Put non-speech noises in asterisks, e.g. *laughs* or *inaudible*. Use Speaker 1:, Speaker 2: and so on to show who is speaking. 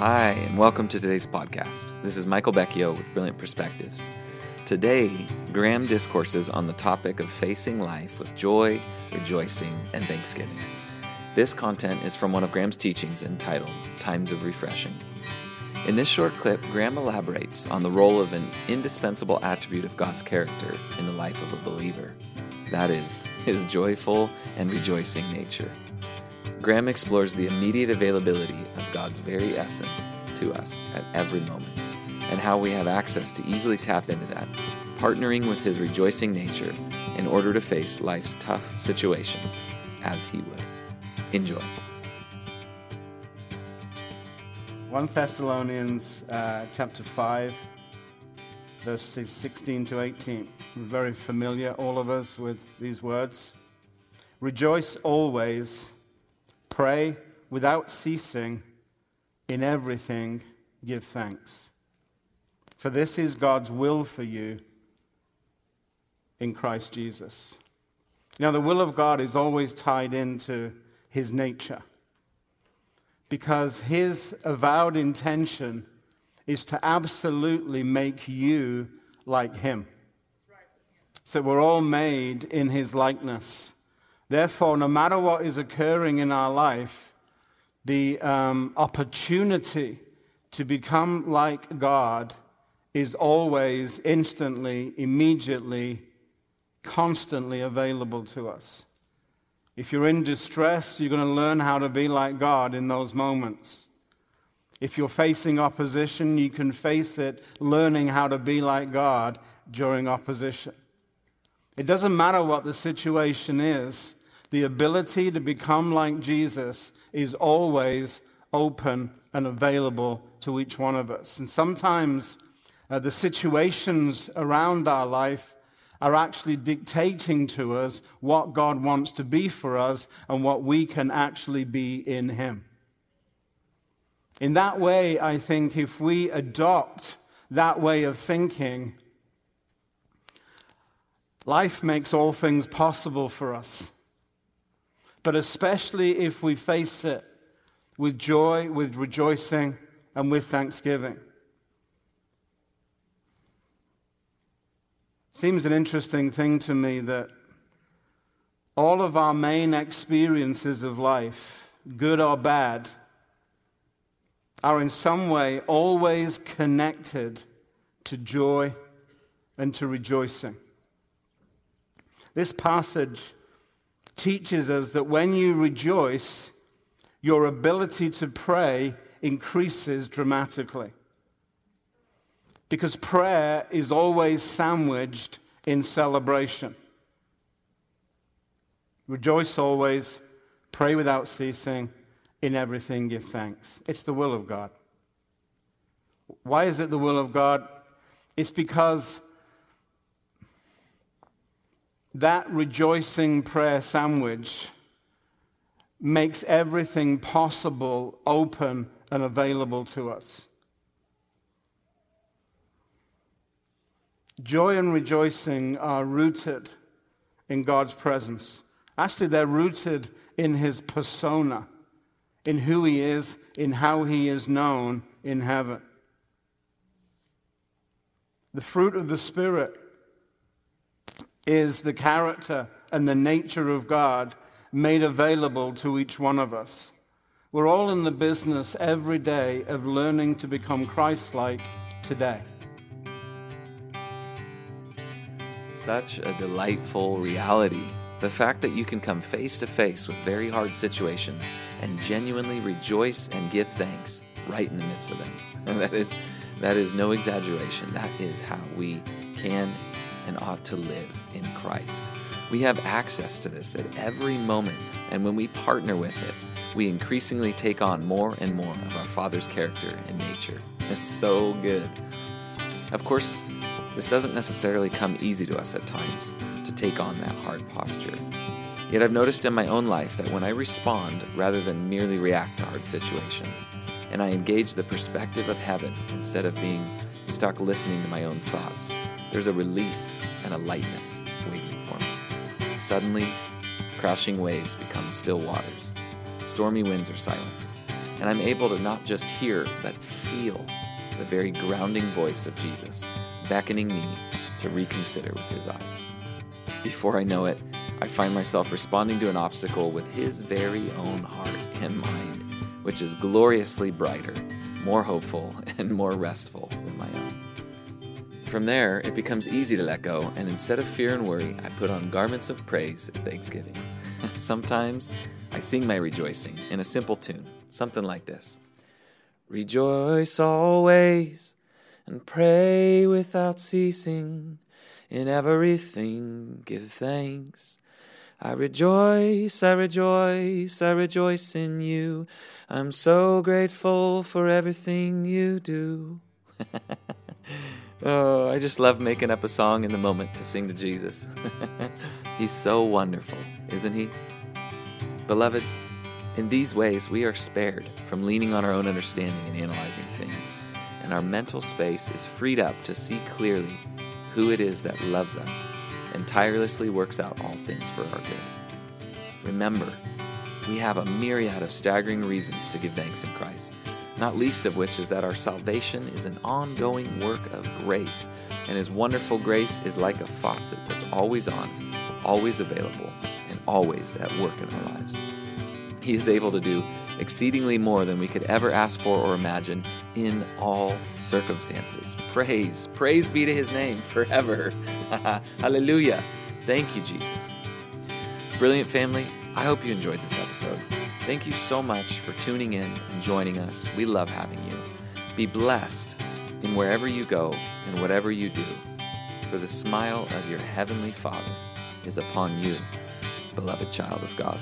Speaker 1: Hi, and welcome to today's podcast. This is Michael Becchio with Brilliant Perspectives. Today, Graham discourses on the topic of facing life with joy, rejoicing, and thanksgiving. This content is from one of Graham's teachings entitled Times of Refreshing. In this short clip, Graham elaborates on the role of an indispensable attribute of God's character in the life of a believer that is, his joyful and rejoicing nature. Graham explores the immediate availability of God's very essence to us at every moment, and how we have access to easily tap into that, partnering with his rejoicing nature in order to face life's tough situations as he would. Enjoy.
Speaker 2: 1 Thessalonians uh, chapter 5, verses 16 to 18. We're very familiar, all of us, with these words. Rejoice always Pray without ceasing. In everything, give thanks. For this is God's will for you in Christ Jesus. Now, the will of God is always tied into his nature because his avowed intention is to absolutely make you like him. So we're all made in his likeness. Therefore, no matter what is occurring in our life, the um, opportunity to become like God is always instantly, immediately, constantly available to us. If you're in distress, you're going to learn how to be like God in those moments. If you're facing opposition, you can face it learning how to be like God during opposition. It doesn't matter what the situation is, the ability to become like Jesus is always open and available to each one of us. And sometimes uh, the situations around our life are actually dictating to us what God wants to be for us and what we can actually be in Him. In that way, I think if we adopt that way of thinking, life makes all things possible for us but especially if we face it with joy, with rejoicing, and with thanksgiving. Seems an interesting thing to me that all of our main experiences of life, good or bad, are in some way always connected to joy and to rejoicing. This passage teaches us that when you rejoice, your ability to pray increases dramatically. Because prayer is always sandwiched in celebration. Rejoice always, pray without ceasing, in everything give thanks. It's the will of God. Why is it the will of God? It's because that rejoicing prayer sandwich makes everything possible open and available to us. Joy and rejoicing are rooted in God's presence. Actually, they're rooted in his persona, in who he is, in how he is known in heaven. The fruit of the Spirit is the character and the nature of God made available to each one of us. We're all in the business every day of learning to become Christ like today.
Speaker 1: Such a delightful reality. The fact that you can come face to face with very hard situations and genuinely rejoice and give thanks right in the midst of them. *laughs* that is, that is no exaggeration. That is how we can and ought to live in Christ. We have access to this at every moment, and when we partner with it, we increasingly take on more and more of our Father's character and nature. *laughs* It's so good. Of course, this doesn't necessarily come easy to us at times to take on that hard posture. Yet I've noticed in my own life that when I respond rather than merely react to hard situations, and I engage the perspective of heaven instead of being stuck listening to my own thoughts, there's a release and a lightness waiting for me. Suddenly, crashing waves become still waters. Stormy winds are silenced. and I'm able to not just hear, but feel the very grounding voice of Jesus beckoning me to reconsider with his eyes. Before I know it, I find myself responding to an obstacle with his very own heart and mind, which is gloriously brighter, more hopeful, *laughs* and more restful. From there, it becomes easy to let go, and instead of fear and worry, I put on garments of praise at thanksgiving. *laughs* Sometimes I sing my rejoicing in a simple tune, something like this Rejoice always and pray without ceasing. In everything give thanks. I rejoice, I rejoice, I rejoice in you. I'm so grateful for everything you do. *laughs* oh, I just love making up a song in the moment to sing to Jesus. *laughs* He's so wonderful, isn't he? Beloved, in these ways we are spared from leaning on our own understanding and analyzing things, and our mental space is freed up to see clearly who it is that loves us and tirelessly works out all things for our good. Remember, we have a myriad of staggering reasons to give thanks in Christ, not least of which is that our salvation is an ongoing work of grace, and His wonderful grace is like a faucet that's always on, always available, and always at work in our lives. He is able to do exceedingly more than we could ever ask for or imagine in all circumstances. Praise, praise be to his name forever. *laughs* Hallelujah. Thank you, Jesus. Brilliant family, I hope you enjoyed this episode. Thank you so much for tuning in and joining us. We love having you. Be blessed in wherever you go and whatever you do, for the smile of your heavenly Father is upon you, beloved child of God.